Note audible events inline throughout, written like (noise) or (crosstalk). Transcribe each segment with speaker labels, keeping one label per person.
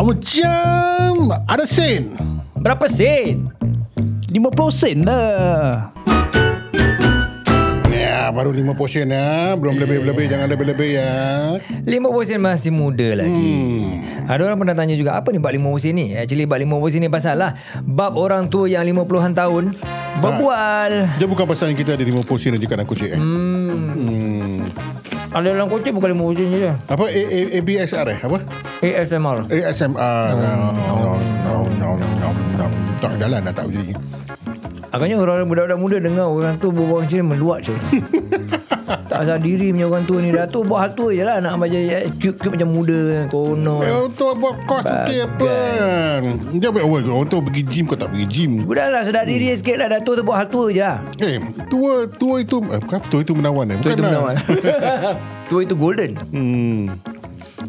Speaker 1: Macam ada sen.
Speaker 2: Berapa sen?
Speaker 3: 50 sen lah.
Speaker 1: Ya, baru lima portion ya. Belum lebih-lebih. Jangan lebih-lebih ya.
Speaker 2: 50 sen masih muda lagi. Hmm. Ada orang pernah tanya juga apa ni bab 50 sen ni? Actually bab 50 sen ni pasal lah bab orang tua yang 50-an tahun berbual.
Speaker 1: Dia bukan pasal yang kita ada lima portion je kat dalam kucing. Eh. Hmm.
Speaker 2: Ada dalam kocik bukan 50 sen je.
Speaker 1: Apa? A, A, ABSR eh? Apa?
Speaker 2: ASMR.
Speaker 1: ASMR. No, no, no, no, no, no, no. Tak jalan dah tak jadi.
Speaker 2: Agaknya orang budak-budak muda dengar orang tu berbual macam ni meluat je. (laughs) tak asal diri punya orang tua ni. Dah tu buat hal tua je lah. Nak macam cute-cute macam muda. Kono.
Speaker 1: Eh, untuk buat kos okey apa? Dia buat oh, orang tu pergi gym kau tak pergi gym.
Speaker 2: Budak lah sedar diri sikit lah. Dah tua tu buat hal tua je lah.
Speaker 1: Eh, tua tua itu eh, bukan tua itu menawan eh.
Speaker 2: Tua
Speaker 1: Bukan
Speaker 2: itu
Speaker 1: lah.
Speaker 2: menawan. (laughs) tua itu golden.
Speaker 1: Hmm.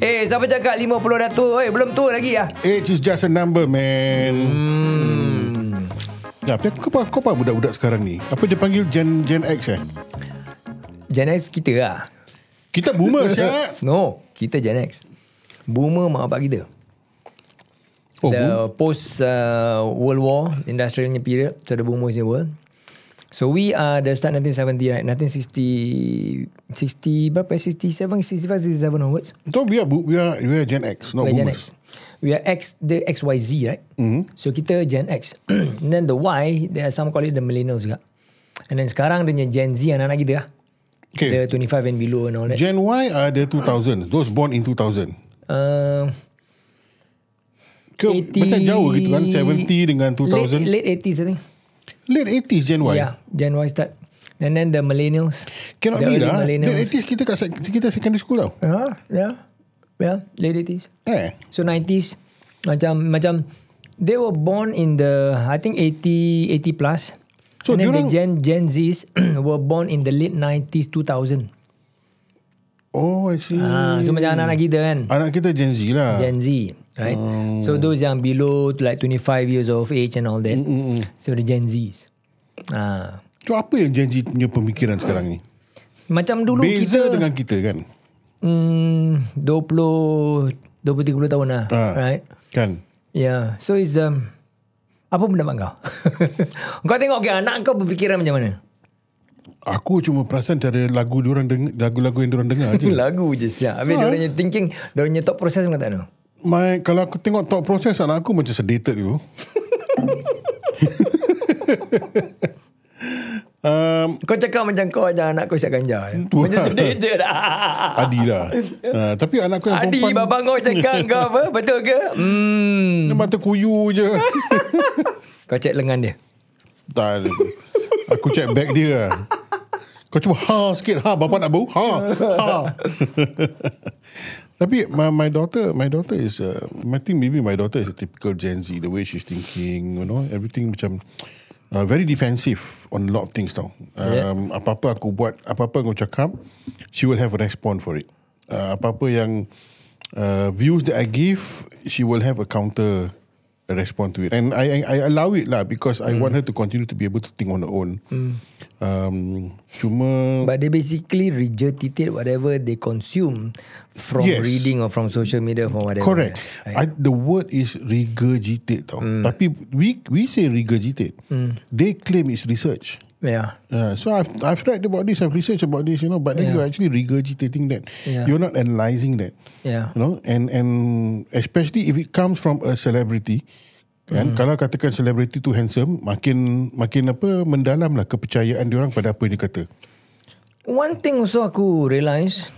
Speaker 2: Eh, siapa cakap 50 dah tua? Eh, belum tua lagi lah.
Speaker 1: Age is just a number, man.
Speaker 2: Hmm.
Speaker 1: Ya, tapi kau apa kau apa budak-budak sekarang ni? Apa dia panggil Gen Gen X eh?
Speaker 2: Gen X kita lah.
Speaker 1: Kita boomer (laughs) Syak.
Speaker 2: No, kita Gen X. Boomer mak bapak kita.
Speaker 1: Oh,
Speaker 2: the
Speaker 1: boom.
Speaker 2: post uh, World War industrial period so the boomers in the world so we are the start 1970 right 1960 60 berapa 67 65 67 onwards
Speaker 1: So we are we are we are Gen X, not
Speaker 2: we are Gen
Speaker 1: boomers.
Speaker 2: X we are X the XYZ right mm-hmm. so kita Gen X (clears throat) and then the Y there are some call it the millennials juga and then sekarang dia Gen Z anak-anak kita lah
Speaker 1: Okay.
Speaker 2: the 25 and below and all that
Speaker 1: Gen Y are the 2000, those born in 2000.
Speaker 2: uh,
Speaker 1: Ke
Speaker 2: 80
Speaker 1: macam jauh gitu kan 70 dengan 2000.
Speaker 2: late,
Speaker 1: Late,
Speaker 2: late 80s I think
Speaker 1: 80s Gen Y.
Speaker 2: Yeah, Gen Y start. And then the millennials.
Speaker 1: Cannot
Speaker 2: the
Speaker 1: be lah. Late 80s kita kat kita secondary school tau.
Speaker 2: Yeah, yeah. Yeah, late 80s.
Speaker 1: Eh.
Speaker 2: So 90s. Macam, macam, they were born in the, I think 80, 80 plus.
Speaker 1: So
Speaker 2: and then the Gen, Gen Zs (clears throat) were born in the late 90s, 2000.
Speaker 1: Oh, I see.
Speaker 2: Ah, so macam anak-anak kita kan.
Speaker 1: Anak kita Gen Z lah.
Speaker 2: Gen Z, right? So those yang below to like 25 years of age and all that. So the Gen Zs. Ah.
Speaker 1: So apa yang Gen Z punya pemikiran sekarang ni?
Speaker 2: Macam dulu
Speaker 1: Beza
Speaker 2: kita
Speaker 1: dengan kita kan?
Speaker 2: Hmm, 20 20 30 tahun lah,
Speaker 1: Ah.
Speaker 2: right?
Speaker 1: Kan?
Speaker 2: Yeah. So is the apa pendapat kau? (laughs) kau tengok ke anak kau berfikiran macam mana?
Speaker 1: Aku cuma perasan cara lagu diorang dengar, lagu-lagu yang diorang dengar je. (laughs)
Speaker 2: Lagu je siap. Habis dia punya thinking, dia punya thought process tak tahu.
Speaker 1: My, kalau aku tengok thought process anak aku macam sedated dulu. (laughs) um,
Speaker 2: Kau cakap macam kau ajar anak kau siap ganja. Ya?
Speaker 1: Tu
Speaker 2: Macam
Speaker 1: lah.
Speaker 2: sedih je dah.
Speaker 1: Adi lah. Uh, tapi anak aku yang
Speaker 2: Adi,
Speaker 1: perempuan
Speaker 2: bapa kau cakap (laughs) kau apa? Betul ke? Hmm.
Speaker 1: dia mata kuyu je. (laughs)
Speaker 2: Kau cek lengan dia.
Speaker 1: tak. Aku check bag dia lah. Kau cuba ha sikit ha bapa nak bau ha ha. (laughs) Tapi my, my daughter my daughter is uh, I think maybe my daughter is a typical Gen Z the way she's thinking you know everything macam uh, very defensive on a lot of things tau. Um, apa-apa aku buat apa-apa aku cakap she will have a response for it. Uh, apa-apa yang uh, views that I give she will have a counter respond to it and I I, I allow it lah because I want her to continue to be able to think on her own. Um, cuma
Speaker 2: But they basically regurgitate whatever they consume from
Speaker 1: Yes.
Speaker 2: reading or from social media or whatever.
Speaker 1: Correct.
Speaker 2: Right?
Speaker 1: I, the word is regurgitate tau. Tapi we we say regurgitate. They claim it's research.
Speaker 2: Yeah.
Speaker 1: Uh, so I've I've read about this, I've researched about this, you know, but then
Speaker 2: Yeah.
Speaker 1: you're actually regurgitating that.
Speaker 2: Yeah.
Speaker 1: You're not analyzing that.
Speaker 2: Yeah.
Speaker 1: You know, and and especially if it comes from a celebrity, kan? Kalau katakan celebrity tu handsome, makin makin apa mendalam lah kepercayaan dia orang pada apa yang dia kata.
Speaker 2: One thing also aku realise,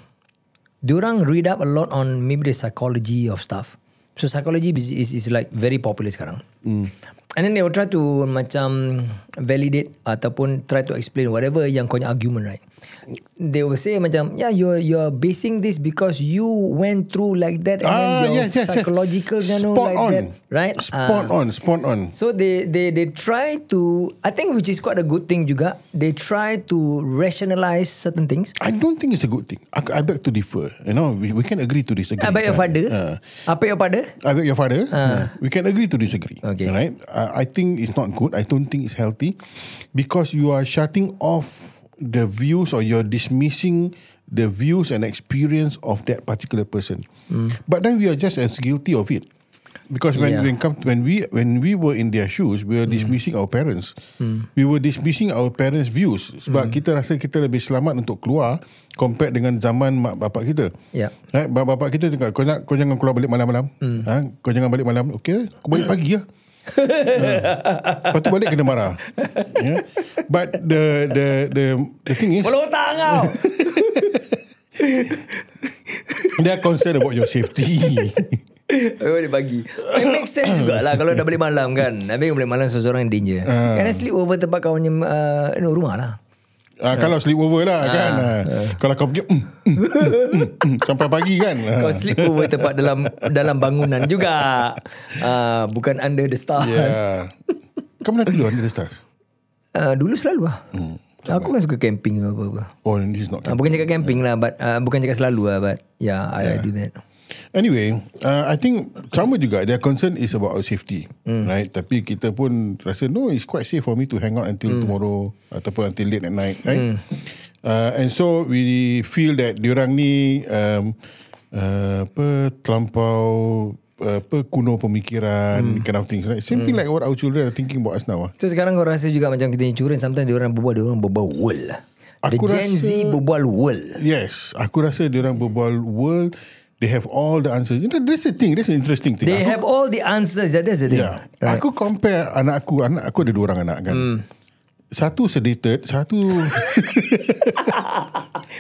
Speaker 2: diorang read up a lot on maybe the psychology of stuff. So psychology is, is, is like very popular sekarang. Mm. And then they will try to macam validate ataupun try to explain whatever yang kau punya argument right. They will say macam yeah you're you're basing this because you went through like that and
Speaker 1: Ah,
Speaker 2: your
Speaker 1: yes, yes, yes.
Speaker 2: psychological you know,
Speaker 1: Spot
Speaker 2: like
Speaker 1: on.
Speaker 2: that right.
Speaker 1: Spot
Speaker 2: Ah.
Speaker 1: on, spot on.
Speaker 2: So they they they try to I think which is quite a good thing juga. They try to rationalize certain things.
Speaker 1: I don't think it's a good thing. I, I beg to differ. You know, we, we can agree to disagree.
Speaker 2: I beg your
Speaker 1: kan?
Speaker 2: father.
Speaker 1: Uh,
Speaker 2: Apa your father?
Speaker 1: I beg your father. Uh, we can agree to disagree.
Speaker 2: Okay.
Speaker 1: Right? I, I think it's not good. I don't think it's healthy because you are shutting off the views or you're dismissing the views and experience of that particular person. But then we are just as guilty of it. Because when
Speaker 2: Yeah.
Speaker 1: When come when we when we were in their shoes, we were dismissing our parents. We were dismissing our parents' views sebab
Speaker 2: Hmm.
Speaker 1: kita rasa kita lebih selamat untuk keluar compare dengan zaman mak bapak kita.
Speaker 2: Yeah.
Speaker 1: Right? Mak bapak kita cakap kau nak kau jangan keluar balik malam-malam.
Speaker 2: Hmm.
Speaker 1: Ha? Kau jangan balik malam. Okey, kau balik pagi lah. Ha. Lepas tu balik kena marah. Yeah? But the the the the thing is
Speaker 2: Bola otak kau.
Speaker 1: they are concerned about your safety. (laughs)
Speaker 2: Oh, dia bagi. It makes sense jugalah kalau dah balik malam kan. Habis balik malam seseorang yang danger.
Speaker 1: Ah.
Speaker 2: Kan sleep over tempat kawan uh, rumah lah.
Speaker 1: Ah, kalau sleep over lah kan. Ah. Kalau kau pergi mm, mm, mm, mm, mm, sampai pagi kan.
Speaker 2: Kau sleep over tempat dalam dalam bangunan juga. Uh, bukan under the stars.
Speaker 1: Yeah. Kau pernah tidur under the stars?
Speaker 2: Uh, dulu selalu lah. Hmm. Aku kan suka camping apa-apa.
Speaker 1: Oh, this is not.
Speaker 2: Uh, bukan cakap camping lah but uh, bukan cakap selalu lah but yeah, I, I do that.
Speaker 1: Anyway, uh, I think sama juga. Their concern is about our safety,
Speaker 2: Hmm.
Speaker 1: right? Tapi kita pun rasa no, it's quite safe for me to hang out until
Speaker 2: Hmm.
Speaker 1: tomorrow ataupun until late at night, right? Uh, and so we feel that diorang ni um, uh, apa terlampau apa kuno pemikiran,
Speaker 2: Hmm.
Speaker 1: kind of things, right? Same thing like what our children are thinking about us now. ah.
Speaker 2: So sekarang kau rasa juga macam kita ni curang sometimes dia orang berbual dia orang berbual world lah. The
Speaker 1: Aku
Speaker 2: Gen Z
Speaker 1: rasa-
Speaker 2: berbual world.
Speaker 1: Yes, aku rasa diorang berbual world. They have all the answers. You know, that's the thing. That's the interesting thing.
Speaker 2: They
Speaker 1: Aku-
Speaker 2: have all the answers. That is the thing.
Speaker 1: Yeah. Aku compare anak aku, anak aku ada dua orang anak kan.
Speaker 2: Hmm.
Speaker 1: Satu sedated, satu (laughs)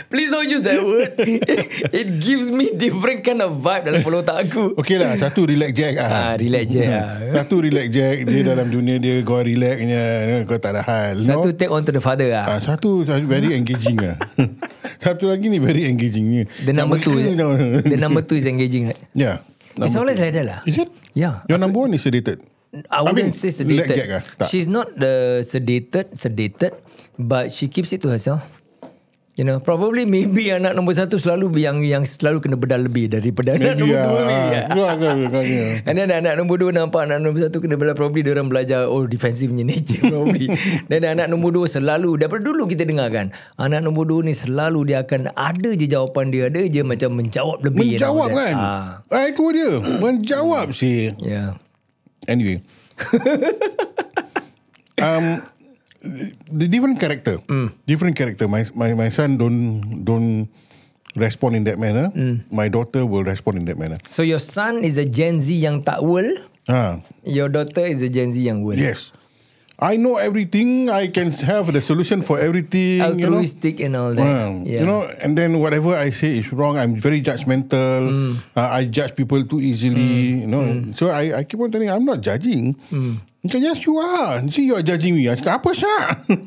Speaker 2: Please don't use that word. (laughs) It gives me different kind of vibe dalam kepala otak aku.
Speaker 1: Okay lah Satu relax jack ah.
Speaker 2: Ah, relax je lah. (laughs)
Speaker 1: Satu relax jack Dia dalam dunia dia Kau relax nya Kau tak ada hal
Speaker 2: Satu
Speaker 1: no?
Speaker 2: take on to the father lah.
Speaker 1: ah, Satu satu very engaging lah Satu lagi ni very engaging ni
Speaker 2: The number two. the number two is engaging. Right?
Speaker 1: Yeah
Speaker 2: It's always like that lah.
Speaker 1: Is it?
Speaker 2: Yeah.
Speaker 1: Your number one is sedated
Speaker 2: I wouldn't
Speaker 1: mean,
Speaker 2: say sedated.
Speaker 1: jack? Tak
Speaker 2: She's not the sedated, sedated, but she keeps it to herself. You know, probably maybe (laughs) anak nombor satu selalu yang yang selalu kena bedal lebih daripada anak
Speaker 1: Maybe
Speaker 2: nombor
Speaker 1: lah
Speaker 2: dua. Maybe,
Speaker 1: Ah, ke belakangnya. (laughs)
Speaker 2: And then anak nombor dua nampak anak nombor satu kena bedal probably dia orang belajar oh defensive punya nature (laughs) probably. Dan anak nombor dua selalu daripada dulu kita dengar kan anak nombor dua ni selalu dia akan ada je jawapan dia ada je macam menjawab lebih.
Speaker 1: Menjawab kan
Speaker 2: Ah,
Speaker 1: ah. Itu dia Menjawab sih
Speaker 2: yeah.
Speaker 1: Anyway. (laughs) um, the different character, different character. My my my son don't don't respond in that manner. My daughter will respond in that manner.
Speaker 2: So your son is a Gen Z yang tak world.
Speaker 1: Ah,
Speaker 2: Your daughter is a Gen Z yang world.
Speaker 1: yes. I know everything. I can have the solution for everything.
Speaker 2: Altruistic and all that.
Speaker 1: You know?
Speaker 2: yeah.
Speaker 1: You know, and then whatever I say is wrong. I'm very judgmental. Mm. Uh, I judge people too easily. Mm. You know, mm. so I I keep on telling. I'm not judging. Macam, yes, you are. See, you are judging me. I cakap, apa syak? (laughs)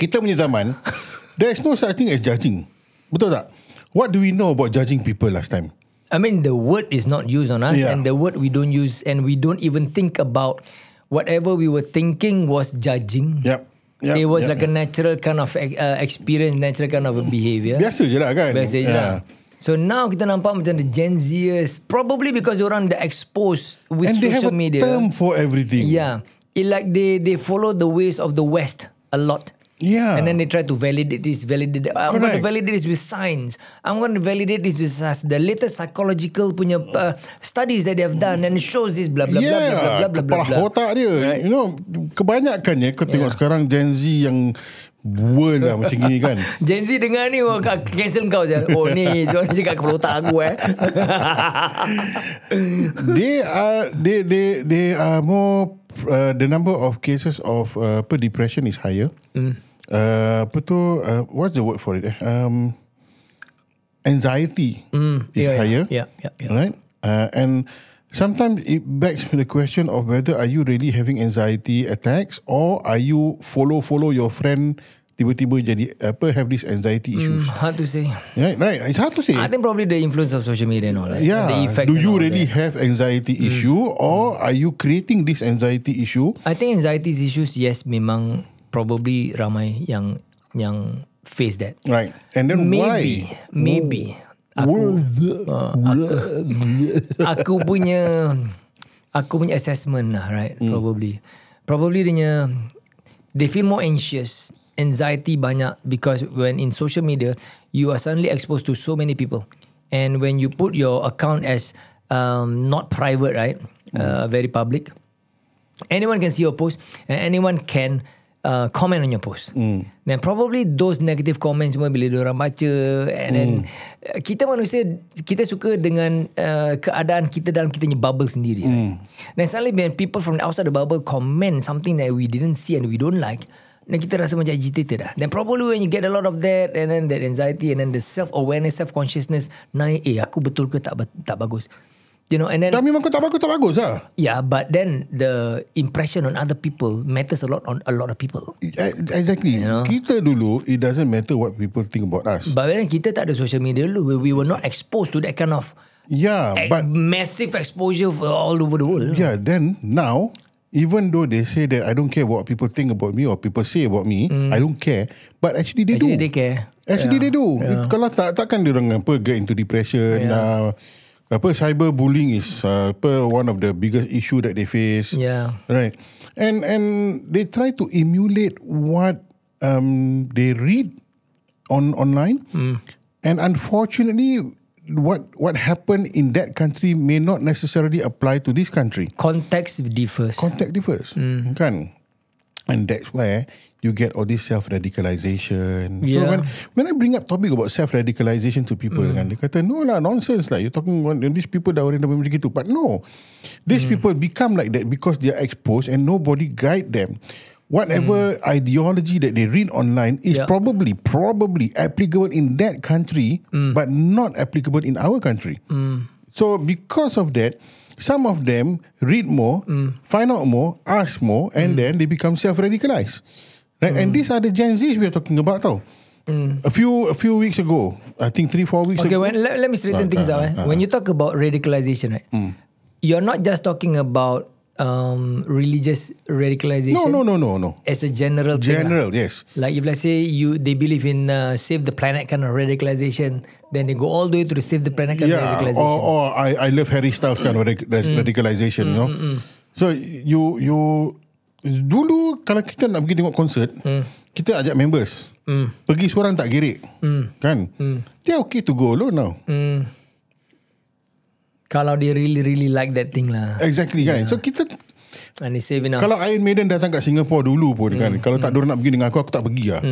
Speaker 1: Kita punya zaman, (laughs) there is no such thing as judging. Betul tak? What do we know about judging people last time?
Speaker 2: I mean, the word is not used on us,
Speaker 1: Yeah.
Speaker 2: and the word we don't use, and we don't even think about whatever we were thinking was judging.
Speaker 1: Yep. Yep.
Speaker 2: it was
Speaker 1: Yep.
Speaker 2: like a natural kind of uh, experience, natural kind of a behavior.
Speaker 1: Biasa je lah kan?
Speaker 2: Biasa je lah. So now kita nampak macam the Gen Zers, probably because orang dah exposed with
Speaker 1: And they have
Speaker 2: social
Speaker 1: a
Speaker 2: media.
Speaker 1: term for everything.
Speaker 2: Yeah. It like they they follow the ways of the West a lot.
Speaker 1: Yeah.
Speaker 2: And then they try to validate this, validate that. I'm going to validate this with science. I'm going to validate this with uh, the latest psychological punya uh, studies that they have done and it shows this blah blah blah blah blah blah blah
Speaker 1: kepala
Speaker 2: blah.
Speaker 1: otak dia.
Speaker 2: Right.
Speaker 1: You know, kebanyakannya kau tengok sekarang Gen Z yang world lah macam gini kan. (laughs)
Speaker 2: Gen Z dengar ni oh, cancel kau je. Oh ni (laughs) jangan cakap kepala otak aku eh. (laughs)
Speaker 1: they are they they they are more uh, the number of cases of uh, apa depression is higher.
Speaker 2: Hmm.
Speaker 1: Uh, apa tu uh, what's the word for it? eh? Um, anxiety is
Speaker 2: Hmm. yeah,
Speaker 1: higher.
Speaker 2: yeah, yeah, yeah.
Speaker 1: Right? Uh, and sometimes it begs the question of whether are you really having anxiety attacks or are you follow follow your friend tiba-tiba jadi apa have this anxiety issues.
Speaker 2: Hard to say.
Speaker 1: Right, right. It's hard to say.
Speaker 2: I think probably the influence of social media and all that.
Speaker 1: Yeah.
Speaker 2: The effects
Speaker 1: Do you
Speaker 2: all
Speaker 1: really
Speaker 2: that.
Speaker 1: have anxiety issue or are you creating this anxiety issue?
Speaker 2: I think anxiety issues yes memang probably ramai yang yang face that.
Speaker 1: Right. And then
Speaker 2: maybe
Speaker 1: why?
Speaker 2: maybe aku uh, aku, aku punya aku punya assessment lah right
Speaker 1: Hmm.
Speaker 2: probably probably dia they feel more anxious anxiety banyak because when in social media you are suddenly exposed to so many people and when you put your account as um, not private, right? Uh, very public. Anyone can see your post and anyone can uh, comment on your post. Then probably those negative comments semua bila orang baca and then uh, kita manusia kita suka dengan uh, keadaan kita dalam kita punya bubble sendiri. Right? Then suddenly when people from outside the bubble comment something that we didn't see and we don't like, then kita rasa macam agitated dah. Then probably when you get a lot of that and then that anxiety and then the self awareness, self consciousness naik, eh aku betul ke tak tak bagus. You know, and then
Speaker 1: Dah memang kau tak bagus, tak bagus lah.
Speaker 2: Yeah, but then the impression on other people matters a lot on a lot of people.
Speaker 1: E- Exactly.
Speaker 2: know?
Speaker 1: Kita dulu, it doesn't matter what people think about us.
Speaker 2: But then kita tak ada social media dulu. We, we were not exposed to that kind of
Speaker 1: yeah,
Speaker 2: ex-
Speaker 1: but
Speaker 2: massive exposure for all over the world.
Speaker 1: yeah, then now, even though they say that I don't care what people think about me or people say about me, I don't care. But actually they
Speaker 2: Mm. Actually
Speaker 1: do.
Speaker 2: they care.
Speaker 1: Actually they do. It, kalau tak takkan dia orang apa get into depression. Uh, apa cyber bullying is uh, apa one of the biggest issue that they face.
Speaker 2: Yeah.
Speaker 1: Right. And and they try to emulate what um they read on online. And unfortunately what what happened in that country may not necessarily apply to this country.
Speaker 2: Context differs.
Speaker 1: Contact differs. Kan? And that's where you get all this self-radicalization. So
Speaker 2: Yeah.
Speaker 1: when, when I bring up topic about self-radicalization to people, kan, dia kata, no lah, nonsense lah. You're talking about these people dah orang dah macam gitu. But no. These people become like that because they are exposed and nobody guide them. Whatever ideology that they read online is
Speaker 2: Yeah.
Speaker 1: probably, probably applicable in that country, but not applicable in our country. So because of that, some of them read more, find out more, ask more, and then they become self-radicalized. Right? And these are the Gen Zs we are talking about tau. A few a few weeks ago, I think three, four weeks
Speaker 2: Okay,
Speaker 1: ago.
Speaker 2: when, let, let me straighten
Speaker 1: Ah,
Speaker 2: things
Speaker 1: ah,
Speaker 2: out. eh.
Speaker 1: ah,
Speaker 2: When you talk about radicalization, right? You're not just talking about um, religious radicalization.
Speaker 1: no, no, no, no, no.
Speaker 2: As a general thing.
Speaker 1: General, yes.
Speaker 2: Like if let's say you they believe in uh, save the planet kind of radicalization, then they go all the way to the save the planet kind of
Speaker 1: Yeah,
Speaker 2: radicalization.
Speaker 1: or, or I, I love Harry Styles kind of radic- radicalization, you know. So you you dulu kalau kita nak pergi tengok konsert, kita ajak members. Pergi seorang tak gerik. Kan? Dia okay to go alone now.
Speaker 2: Kalau they really really like that thing lah,
Speaker 1: Exactly kan. So kita
Speaker 2: and they saving up.
Speaker 1: kalau Iron Maiden datang kat Singapore dulu pun kan. Kalau tak ada orang nak pergi dengan aku aku tak pergi lah.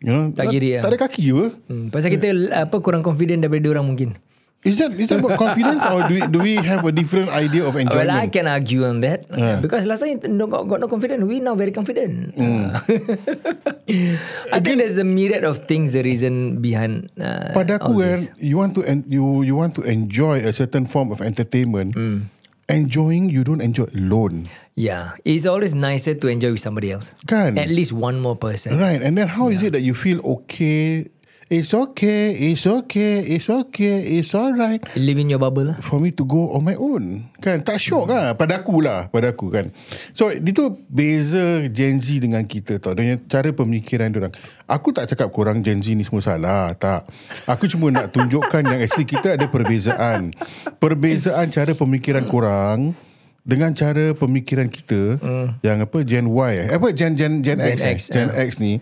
Speaker 1: You know,
Speaker 2: Tak gerik lah.
Speaker 1: tak ada kaki apa.
Speaker 2: Hmm, pasal kita apa kurang confident daripada orang mungkin.
Speaker 1: Is that is that about confidence or do we, do we have a different idea of
Speaker 2: Well, I
Speaker 1: enjoyment?
Speaker 2: can argue on that because last time no, got, got no confidence. We now very confident. (laughs) I think there's a myriad of things. The reason behind. Uh,
Speaker 1: Pada
Speaker 2: all
Speaker 1: aku kan,
Speaker 2: this.
Speaker 1: you want to en- you you want to enjoy a certain form of entertainment.
Speaker 2: Hmm.
Speaker 1: Enjoying you don't enjoy alone.
Speaker 2: Yeah, it's always nicer to enjoy with somebody else.
Speaker 1: Kan?
Speaker 2: At least one more person.
Speaker 1: Right. And then how is it that you feel okay? It's okay, it's okay, it's okay, it's alright.
Speaker 2: Live in your bubble. lah.
Speaker 1: for me to go on my own kan tak syok kan pada aku lah pada aku kan so itu beza Gen Z dengan kita tau dengan cara pemikiran orang aku tak cakap korang Gen Z ni semua salah tak aku cuma nak (laughs) tunjukkan yang actually kita ada perbezaan perbezaan cara pemikiran korang dengan cara pemikiran kita yang apa Gen Y eh apa Gen Gen Gen,
Speaker 2: Gen
Speaker 1: X, eh?
Speaker 2: X,
Speaker 1: Gen
Speaker 2: ah.
Speaker 1: X ni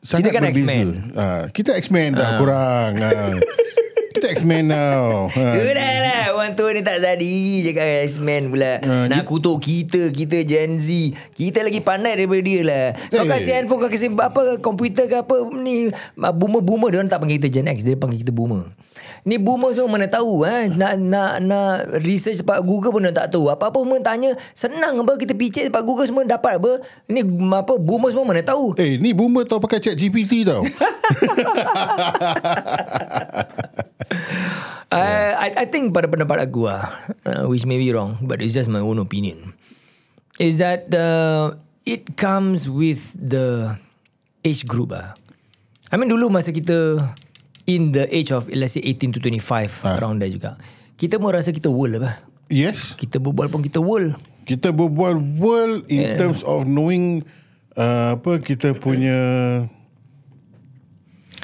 Speaker 1: sangat
Speaker 2: kan
Speaker 1: berbeza
Speaker 2: X-Men.
Speaker 1: Ah, kita X-Men tak korang ah. kita X-Men now Ah.
Speaker 2: Sudah lah Orang tua ni tak tadi Cakap X-Men pula
Speaker 1: Ah,
Speaker 2: Nak kutuk kita Kita Gen Z Kita lagi pandai daripada dia lah Kau
Speaker 1: Eh.
Speaker 2: kasih handphone Kau kasih apa Komputer ke apa Ni Boomer-boomer Dia orang tak panggil kita Gen X Dia panggil kita boomer Ni boomer semua mana tahu eh? Nak nak nak research pak Google pun tak tahu. Apa-apa semua tanya senang apa kita picit pak Google semua dapat apa. Ni apa boomer semua mana tahu.
Speaker 1: Eh ni boomer tau pakai chat GPT tau (laughs)
Speaker 2: Uh, I, I think pada pendapat aku lah, uh, which may be wrong, but it's just my own opinion, is that uh, it comes with the age group ah. I mean dulu masa kita in the age of let's say 18 to 25 around there juga. Kita pun rasa kita world apa.
Speaker 1: Yes
Speaker 2: Kita berbual pun kita world.
Speaker 1: Kita berbual world in
Speaker 2: Yeah.
Speaker 1: terms of knowing uh, Apa kita punya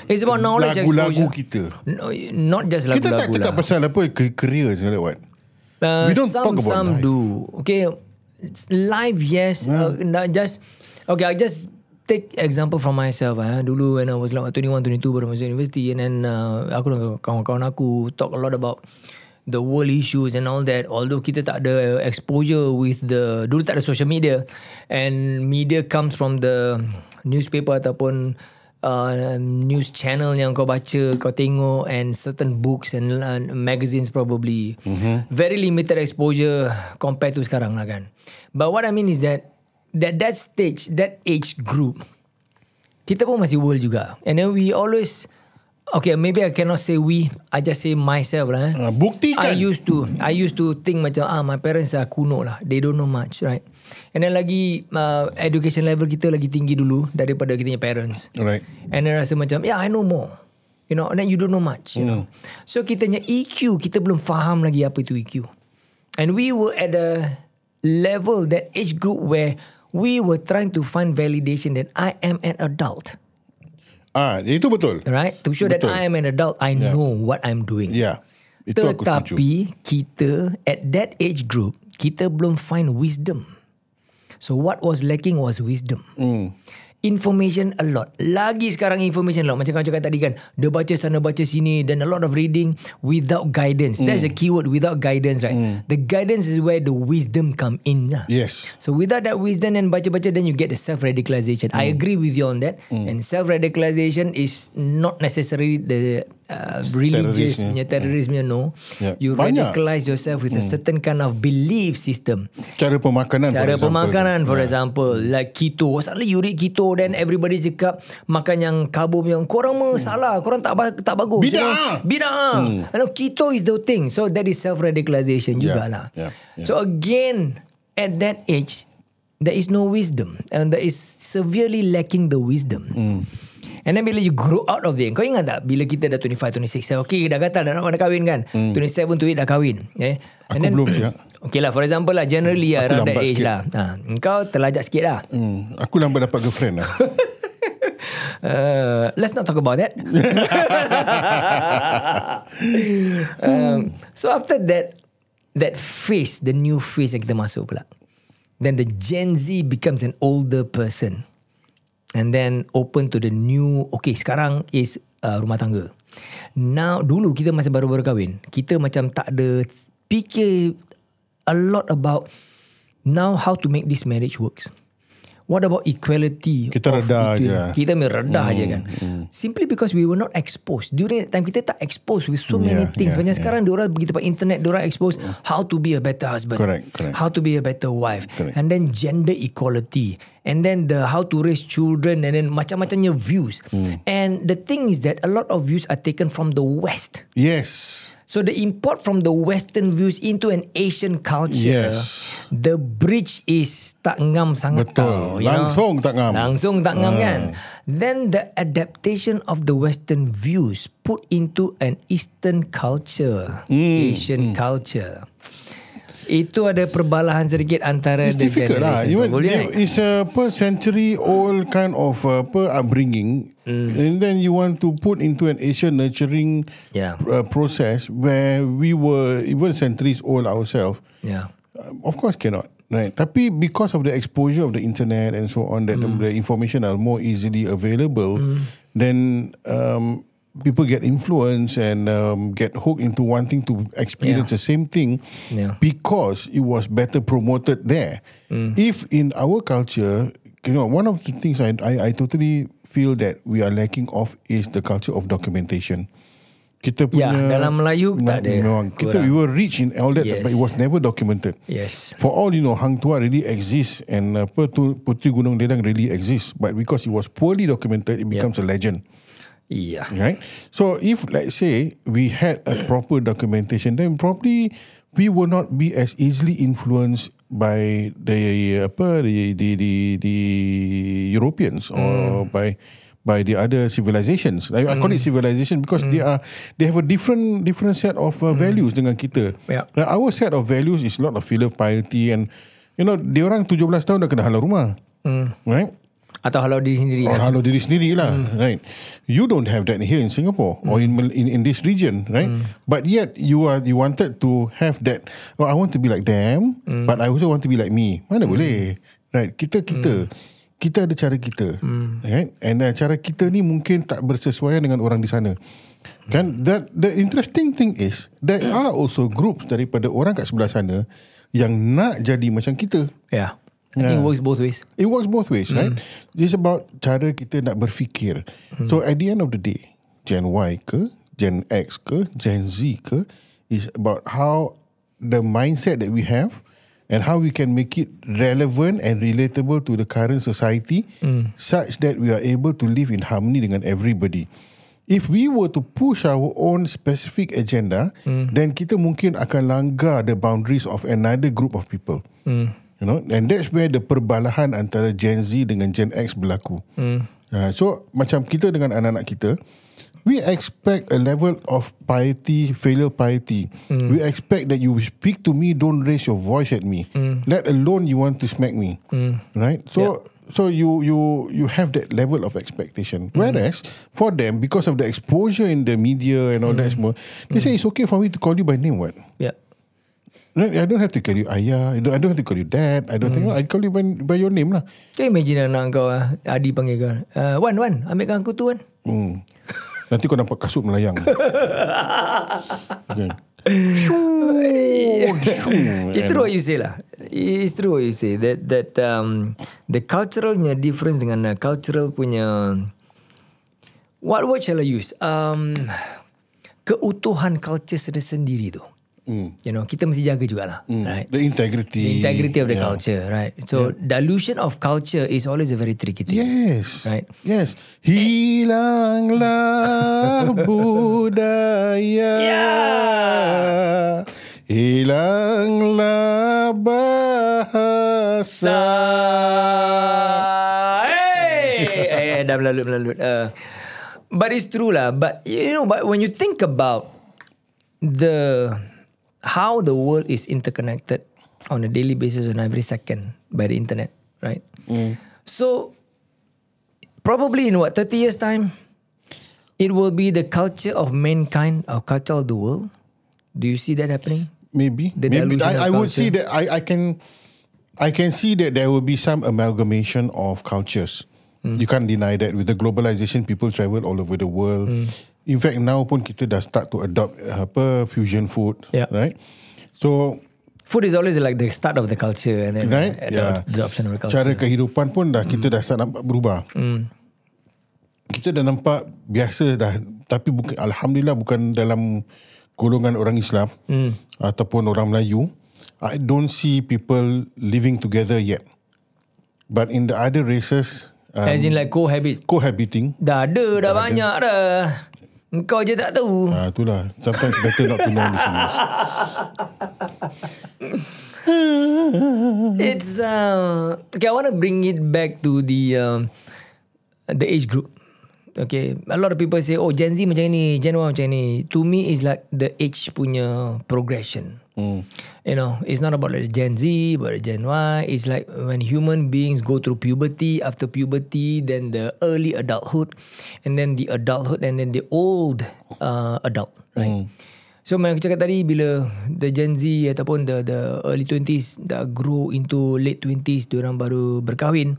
Speaker 2: It's about knowledge
Speaker 1: Lagu-lagu
Speaker 2: exposure.
Speaker 1: kita
Speaker 2: No, not just
Speaker 1: Kita
Speaker 2: lagu-lagu
Speaker 1: tak cakap
Speaker 2: lah.
Speaker 1: pasal apa Career segala what
Speaker 2: Uh,
Speaker 1: We don't
Speaker 2: some,
Speaker 1: talk about
Speaker 2: some
Speaker 1: life.
Speaker 2: do. Okay, it's live yes. Uh, not just okay. I just take example from myself. Ah, dulu when I was like 21, 22 baru masuk university, and then uh, aku dengan kawan-kawan aku talk a lot about the world issues and all that although kita tak ada exposure with the dulu tak ada social media and media comes from the newspaper ataupun uh, news channel yang kau baca kau tengok and certain books and uh, magazines probably mm-hmm. very limited exposure compared to sekarang lah kan but what I mean is that that that stage that age group kita pun masih world juga and then we always Okay, maybe I cannot say we. I just say myself lah. Eh.
Speaker 1: Ah, buktikan.
Speaker 2: I used to, I used to think macam ah my parents are kuno lah. They don't know much, right? And then lagi uh, education level kita lagi tinggi dulu daripada kita punya parents.
Speaker 1: Right.
Speaker 2: And then rasa macam, yeah, I know more. You know, and then you don't know much. You know. So kita punya EQ kita belum faham lagi apa itu EQ. And we were at the level that age group where we were trying to find validation that I am an adult.
Speaker 1: Ah, itu betul.
Speaker 2: Right? To show that
Speaker 1: Betul.
Speaker 2: I am an adult, I know what I'm doing.
Speaker 1: Ya. Itu.
Speaker 2: Tetapi kita at that age group, kita belum find wisdom. So what was lacking was wisdom.
Speaker 1: Hmm.
Speaker 2: Information a lot. Lagi sekarang information a lot. Macam kau cakap tadi kan. Dia baca sana baca sini. Then a lot of reading without guidance. That's the
Speaker 1: Hmm.
Speaker 2: keyword without guidance right. The guidance is where the wisdom come in lah.
Speaker 1: Yes.
Speaker 2: So without that wisdom and baca-baca then you get the self-radicalization. I
Speaker 1: Hmm.
Speaker 2: agree with you on that. And self-radicalization is not necessarily the uh, religious
Speaker 1: Terrorism.
Speaker 2: punya terrorism no.
Speaker 1: Yeah.
Speaker 2: You
Speaker 1: Banyak.
Speaker 2: radicalize yourself with a certain kind of belief system.
Speaker 1: Cara pemakanan
Speaker 2: Cara
Speaker 1: for example.
Speaker 2: pemakanan for example like keto. Suddenly you read keto then everybody cakap makan yang karbo yang korang mah salah, korang tak tak bagus.
Speaker 1: Bidah.
Speaker 2: You know? Bidah. You know, keto is the thing. So that is self-radicalization
Speaker 1: Yeah,
Speaker 2: jugalah.
Speaker 1: yeah, yeah.
Speaker 2: So again at that age there is no wisdom and there is severely lacking the wisdom.
Speaker 1: Hmm.
Speaker 2: And then bila you grow out of it Kau ingat tak Bila kita dah 25, 26 Okay dah gatal Dah nak nak kahwin kan 27 to 8 dah kahwin eh?
Speaker 1: Hmm. Aku belum siap.
Speaker 2: Okay lah for example lah Generally lah Around that age
Speaker 1: sikit.
Speaker 2: lah ha, Kau terlajak sikit lah
Speaker 1: Hmm, aku lambat dapat girlfriend lah. (laughs)
Speaker 2: uh, Let's not talk about that (laughs) um, So after that That phase The new phase yang kita masuk pula Then the Gen Z becomes an older person And then open to the new Okay sekarang is uh, rumah tangga. Now dulu kita masa baru-baru kahwin Kita macam tak ada Fikir A lot about Now how to make this marriage works What about equality
Speaker 1: Kita
Speaker 2: of
Speaker 1: reda
Speaker 2: between-
Speaker 1: je.
Speaker 2: Kita memang redah je kan Simply because we were not exposed During that time Kita tak exposed With so many
Speaker 1: Yeah,
Speaker 2: things
Speaker 1: yeah,
Speaker 2: Macam
Speaker 1: yeah.
Speaker 2: sekarang Diorang pergi tempat internet Diorang expose How to be a better husband
Speaker 1: Correct, correct.
Speaker 2: How to be a better wife
Speaker 1: Correct.
Speaker 2: And then gender equality And then the how to raise children And then macam-macamnya views
Speaker 1: Hmm.
Speaker 2: And the thing is that A lot of views are taken from the West
Speaker 1: Yes.
Speaker 2: So the import from the Western views into an Asian culture,
Speaker 1: Yes.
Speaker 2: the bridge is tak ngam sangat
Speaker 1: Betul.
Speaker 2: tau. you know.
Speaker 1: Langsung tak ngam.
Speaker 2: Langsung tak ngam
Speaker 1: Ah.
Speaker 2: kan. Then the adaptation of the Western views put into an Eastern culture,
Speaker 1: Hmm.
Speaker 2: Asian culture. Itu ada perbalahan sedikit antara
Speaker 1: It's
Speaker 2: the
Speaker 1: difficult lah.
Speaker 2: generation.
Speaker 1: Even
Speaker 2: Boleh
Speaker 1: yeah,
Speaker 2: kan?
Speaker 1: it's a per century old kind of uh, per upbringing,
Speaker 2: Mm.
Speaker 1: and then you want to put into an Asian nurturing
Speaker 2: Yeah.
Speaker 1: uh, process where we were even centuries old ourselves.
Speaker 2: Yeah.
Speaker 1: Um, of course cannot. Right. Tapi because of the exposure of the internet and so on, that
Speaker 2: Mm.
Speaker 1: the, the information are more easily available, then um, people get influenced and um, get hooked into wanting to experience
Speaker 2: Yeah.
Speaker 1: the same thing
Speaker 2: Yeah.
Speaker 1: because it was better promoted there. If in our culture, you know, one of the things I, I, I totally feel that we are lacking of is the culture of documentation. Kita
Speaker 2: Ya,
Speaker 1: punya
Speaker 2: dalam Melayu tak ada.
Speaker 1: Memang, kita we were rich in all that,
Speaker 2: Yes.
Speaker 1: but it was never documented.
Speaker 2: Yes.
Speaker 1: For all you know, Hang Tuah really exists and uh, tu Puteri Gunung Ledang really exists, but because it was poorly documented, it becomes a legend,
Speaker 2: Iya.
Speaker 1: right? So if let's say we had a proper documentation, then probably we will not be as easily influenced by the apa the the the, the Europeans or by by the other civilizations. I, I call it civilization because they are they have a different different set of uh, values dengan kita.
Speaker 2: Yeah.
Speaker 1: Now, our set of values is a lot of filial piety and you know dia orang 17 tahun dah kena halau rumah. Right?
Speaker 2: Atau halau diri sendiri.
Speaker 1: Or
Speaker 2: kan?
Speaker 1: halau diri sendiri lah, right? You don't have that here in Singapore or in, in in this region, right? But yet you are you wanted to have that. Oh, I want to be like them, but I also want to be like me. Mana boleh, right? Kita kita kita ada cara kita, right? And uh, cara kita ni mungkin tak bersesuaian dengan orang di sana. Kan that the interesting thing is there are also groups daripada orang kat sebelah sana yang nak jadi macam kita.
Speaker 2: Yeah. I think it works both ways.
Speaker 1: It works both ways, right? It's about cara kita nak berfikir. So at the end of the day, Gen Y ke, Gen X ke, Gen Z ke, is about how the mindset that we have and how we can make it relevant and relatable to the current society such that we are able to live in harmony dengan everybody. If we were to push our own specific agenda, then kita mungkin akan langgar the boundaries of another group of people. You know, and that's where the perbalahan antara Gen Z dengan Gen X berlaku. Uh, so macam kita dengan anak-anak kita, we expect a level of piety, filial piety. We expect that you speak to me, don't raise your voice at me. Let alone you want to smack me, right? So. So you you you have that level of expectation. Whereas for them, because of the exposure in the media and all that semua, they say it's okay for me to call you by name. What?
Speaker 2: Yeah.
Speaker 1: No, I don't have to call you ayah. I don't, I don't have to call you dad. I don't think I call you by, by your name lah.
Speaker 2: So imagine anak kau ah, Adi panggil kau. Uh, Wan, Wan, ambilkan aku tu Wan.
Speaker 1: Hmm. Nanti kau nampak kasut melayang. (laughs) okay.
Speaker 2: It's true what you say lah. It's true what you say that that um, the cultural punya difference dengan uh, cultural punya what word shall I use? Um, keutuhan culture sendiri tu.
Speaker 1: Mm.
Speaker 2: You know, kita mesti jaga jugalah, right?
Speaker 1: The integrity.
Speaker 2: The integrity of the
Speaker 1: Yeah.
Speaker 2: culture, right? So dilution of culture is always a very tricky thing.
Speaker 1: Yes.
Speaker 2: Right.
Speaker 1: Yes. Hilanglah (laughs) budaya. Hilanglah bahasa.
Speaker 2: hey, eh, dah melalut melalut. Uh, but it's true lah. But you know, but when you think about the how the world is interconnected on a daily basis on every second by the internet, right? So probably in what 30 years time, it will be the culture of mankind or culture of the world. Do you see that happening?
Speaker 1: Maybe.
Speaker 2: The
Speaker 1: Maybe. I, I would see that I, I can I can see that there will be some amalgamation of cultures.
Speaker 2: Hmm.
Speaker 1: You can't deny that with the globalization people travel all over the world.
Speaker 2: Hmm.
Speaker 1: In fact now pun kita dah start to adopt uh, apa fusion food,
Speaker 2: Yeah.
Speaker 1: right? So
Speaker 2: Food is always like the start of the culture and then
Speaker 1: right?
Speaker 2: uh, adopt- adoption of the culture.
Speaker 1: Cara kehidupan pun dah kita dah start nampak berubah. Kita dah nampak biasa dah tapi bukan alhamdulillah bukan dalam golongan orang Islam ataupun orang Melayu. I don't see people living together yet. But in the other races um,
Speaker 2: As in like cohabit.
Speaker 1: cohabiting
Speaker 2: Dah ada, dah banyak dah. Engkau je tak tahu.
Speaker 1: Ah, itulah. Sometimes better not to know this English. (laughs)
Speaker 2: It's uh, okay. I want to bring it back to the um, the age group. Okay, a lot of people say, oh Gen Z macam ni, Gen Y macam ni. To me, is like the age punya progression. You know, it's not about the Gen Z, but the Gen Y. It's like when human beings go through puberty, after puberty, then the early adulthood, and then the adulthood, and then the old uh, adult, right? So macam aku cakap tadi bila the Gen Z ataupun the the early 20s dah grow into late 20s diorang baru berkahwin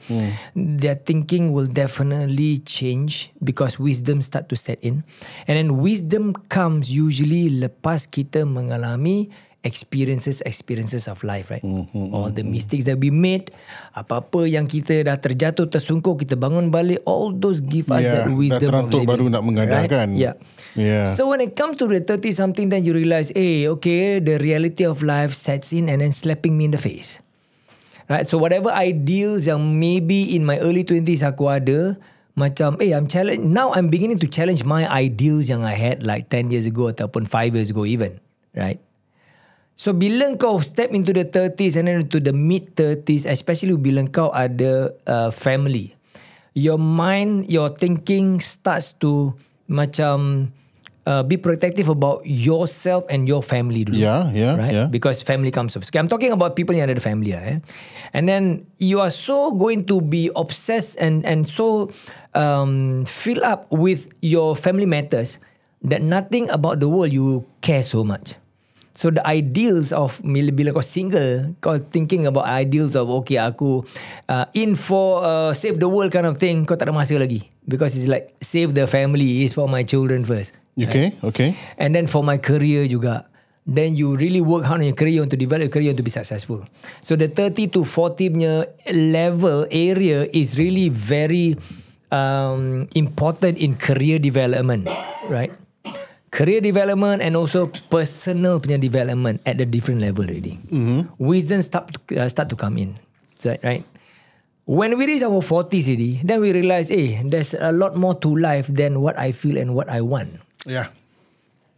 Speaker 2: their thinking will definitely change because wisdom start to set in and then wisdom comes usually lepas kita mengalami experiences experiences of life right all the mistakes that we made apa-apa yang kita dah terjatuh tersungkur kita bangun balik all those give us
Speaker 1: Yeah,
Speaker 2: that
Speaker 1: dah
Speaker 2: wisdom of
Speaker 1: terantuk baru nak mengadah
Speaker 2: right? yeah
Speaker 1: Yeah.
Speaker 2: so when it comes to the 30 something, then you realize, hey, okay, the reality of life sets in and then slapping me in the face. Right? So whatever ideals yang maybe in my early 20s aku ada, macam, hey, I'm challenge now I'm beginning to challenge my ideals yang I had like 10 years ago ataupun 5 years ago even. Right? So bila kau step into the 30s and then into the mid 30s, especially bila kau ada uh, family, your mind, your thinking starts to macam uh, be protective about yourself and your family dulu.
Speaker 1: Yeah, yeah,
Speaker 2: right?
Speaker 1: yeah.
Speaker 2: Because family comes first. Okay, I'm talking about people yang ada family lah, eh. And then you are so going to be obsessed and and so um, fill up with your family matters that nothing about the world you care so much. So the ideals of bila, bila kau single, kau thinking about ideals of okay aku uh, in for uh, save the world kind of thing, kau tak ada masa lagi because it's like save the family is for my children first.
Speaker 1: Okay, okay.
Speaker 2: And then for my career juga, then you really work hard on your career to develop your career to be successful. So the 30 to 40 punya level area is really very um, important in career development, right? Career development and also personal punya development at the different level already. Mm-hmm. Wisdom start to, uh, start to come in, So, right? When we reach our 40s already, then we realize, hey, there's a lot more to life than what I feel and what I want
Speaker 1: Yeah.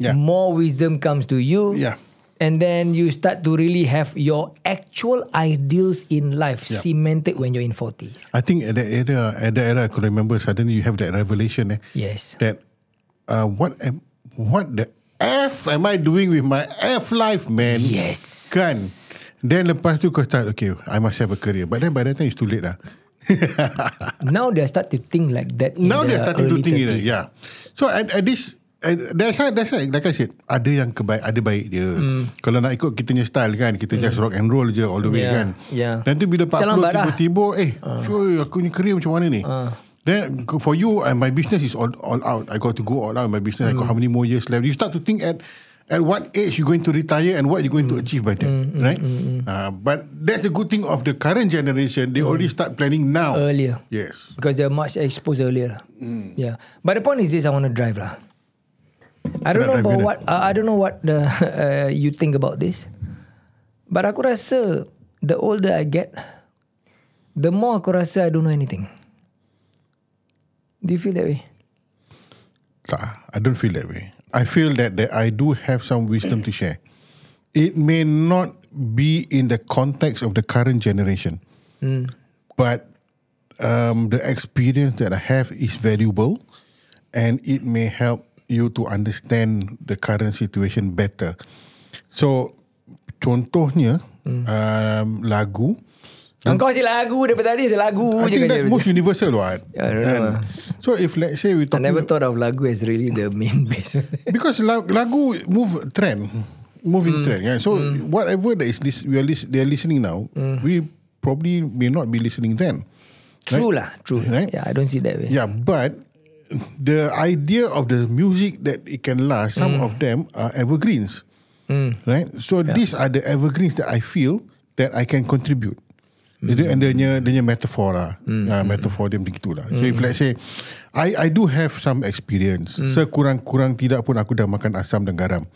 Speaker 1: Yeah.
Speaker 2: more wisdom comes to you.
Speaker 1: Yeah.
Speaker 2: And then you start to really have your actual ideals in life
Speaker 1: Yeah.
Speaker 2: cemented when you're in 40.
Speaker 1: I think at that era, at that era, I could remember suddenly you have that revelation eh,
Speaker 2: Yes.
Speaker 1: that uh, what am, what the F am I doing with my F life, man?
Speaker 2: Yes.
Speaker 1: Kan? Then lepas tu kau start, okay, I must have a career. But then by that time it's too late lah. (laughs)
Speaker 2: Now they start to think like that.
Speaker 1: Now
Speaker 2: the
Speaker 1: they're starting to think it.
Speaker 2: 30s.
Speaker 1: Yeah. So at, at this at, that's why that's why like I said ada yang kebaik ada baik dia. Kalau nak ikut kita punya style kan kita just rock and roll je all the way
Speaker 2: Yeah,
Speaker 1: kan.
Speaker 2: yeah.
Speaker 1: Nanti bila
Speaker 2: Kita
Speaker 1: 40
Speaker 2: lambat dah.
Speaker 1: tiba-tiba eh uh. aku ni career macam mana ni? Then for you and my business is all all out. I got to go all out in my business. I got how many more years left? You start to think at at what age you going to retire and what you going to achieve by then, right? Uh, but that's the good thing of the current generation. They already start planning now.
Speaker 2: Earlier.
Speaker 1: Yes.
Speaker 2: Because they're much exposed earlier. Yeah. But the point is this, I want to drive lah. I don't know about
Speaker 1: ke
Speaker 2: what uh, I don't know what the (laughs) uh, you think about this. But aku rasa the older I get, the more aku rasa I don't know anything. Do you feel that way?
Speaker 1: Tak, I don't feel that way. I feel that, that I do have some wisdom to share. It may not be in the context of the current generation, but um, the experience that I have is valuable and it may help you to understand the current situation better. So, contohnya, um, lagu,
Speaker 2: Engkau si lagu daripada tadi ada lagu
Speaker 1: I
Speaker 2: je
Speaker 1: think
Speaker 2: kan
Speaker 1: that's most universal, what?
Speaker 2: Yeah, I don't know.
Speaker 1: And So, if let's say we
Speaker 2: I
Speaker 1: talk
Speaker 2: never thought of lagu as really the main (laughs) base.
Speaker 1: because la- lagu move trend moving trend right? so whatever that is lis- we are lis- they are listening now we probably may not be listening then
Speaker 2: true lah, true.
Speaker 1: Right?
Speaker 2: Yeah, I don't see that way.
Speaker 1: yeah but the idea of the music that it can last some of them are evergreens right so these are the evergreens that I feel that I can contribute And dia punya, dia punya metaphor lah. Uh, metaphor dia begitu lah. So if let's say, I I do have some experience. Sekurang-kurang tidak pun aku dah makan asam dan garam.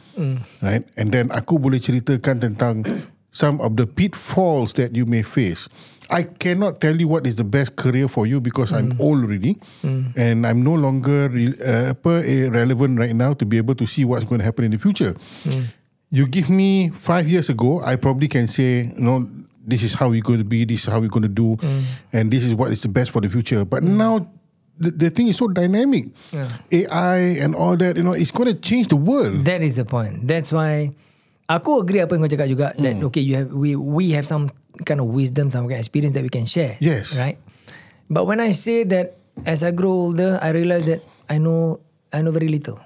Speaker 1: Right? And then aku boleh ceritakan tentang some of the pitfalls that you may face. I cannot tell you what is the best career for you because I'm old already. And I'm no longer re, uh, apa, eh, relevant right now to be able to see what's going to happen in the future. You give me five years ago, I probably can say, you know, this is how we're going to be, this is how we're going to do, and this is what is the best for the future. But now, the, the thing is so dynamic. AI and all that, you know, it's going to change the world.
Speaker 2: That is the point. That's why aku agree apa yang kau cakap juga that
Speaker 1: Hmm.
Speaker 2: okay you have we we have some kind of wisdom, some kind of experience that we can share.
Speaker 1: Yes.
Speaker 2: Right. But when I say that as I grow older, I realize that I know I know very little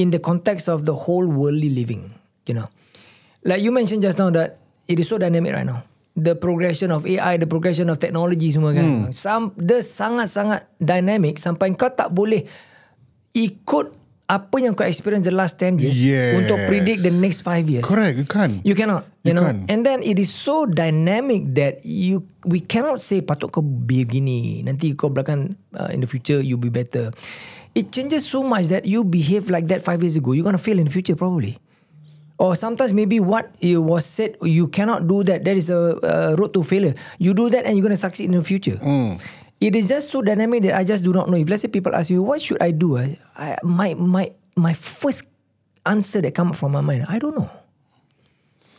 Speaker 2: in the context of the whole worldly living. You know, like you mentioned just now that it is so dynamic right now. The progression of AI, the progression of technology semua kan. Some, the sangat-sangat dynamic sampai kau tak boleh ikut apa yang kau experience the last 10 years
Speaker 1: Yes.
Speaker 2: untuk predict the next 5 years.
Speaker 1: Correct, you can't.
Speaker 2: You cannot. You,
Speaker 1: You
Speaker 2: know.
Speaker 1: can't.
Speaker 2: And then it is so dynamic that you we cannot say patut kau be begini. Nanti kau belakang uh, in the future you be better. It changes so much that you behave like that five years ago. You're gonna fail in the future probably. Or sometimes maybe what it was said you cannot do that. That is a, a road to failure. You do that and you're gonna succeed in the future. Hmm. It is just so dynamic that I just do not know. If let's say people ask me what should I do, I, I my my my first answer that come from my mind, I don't know.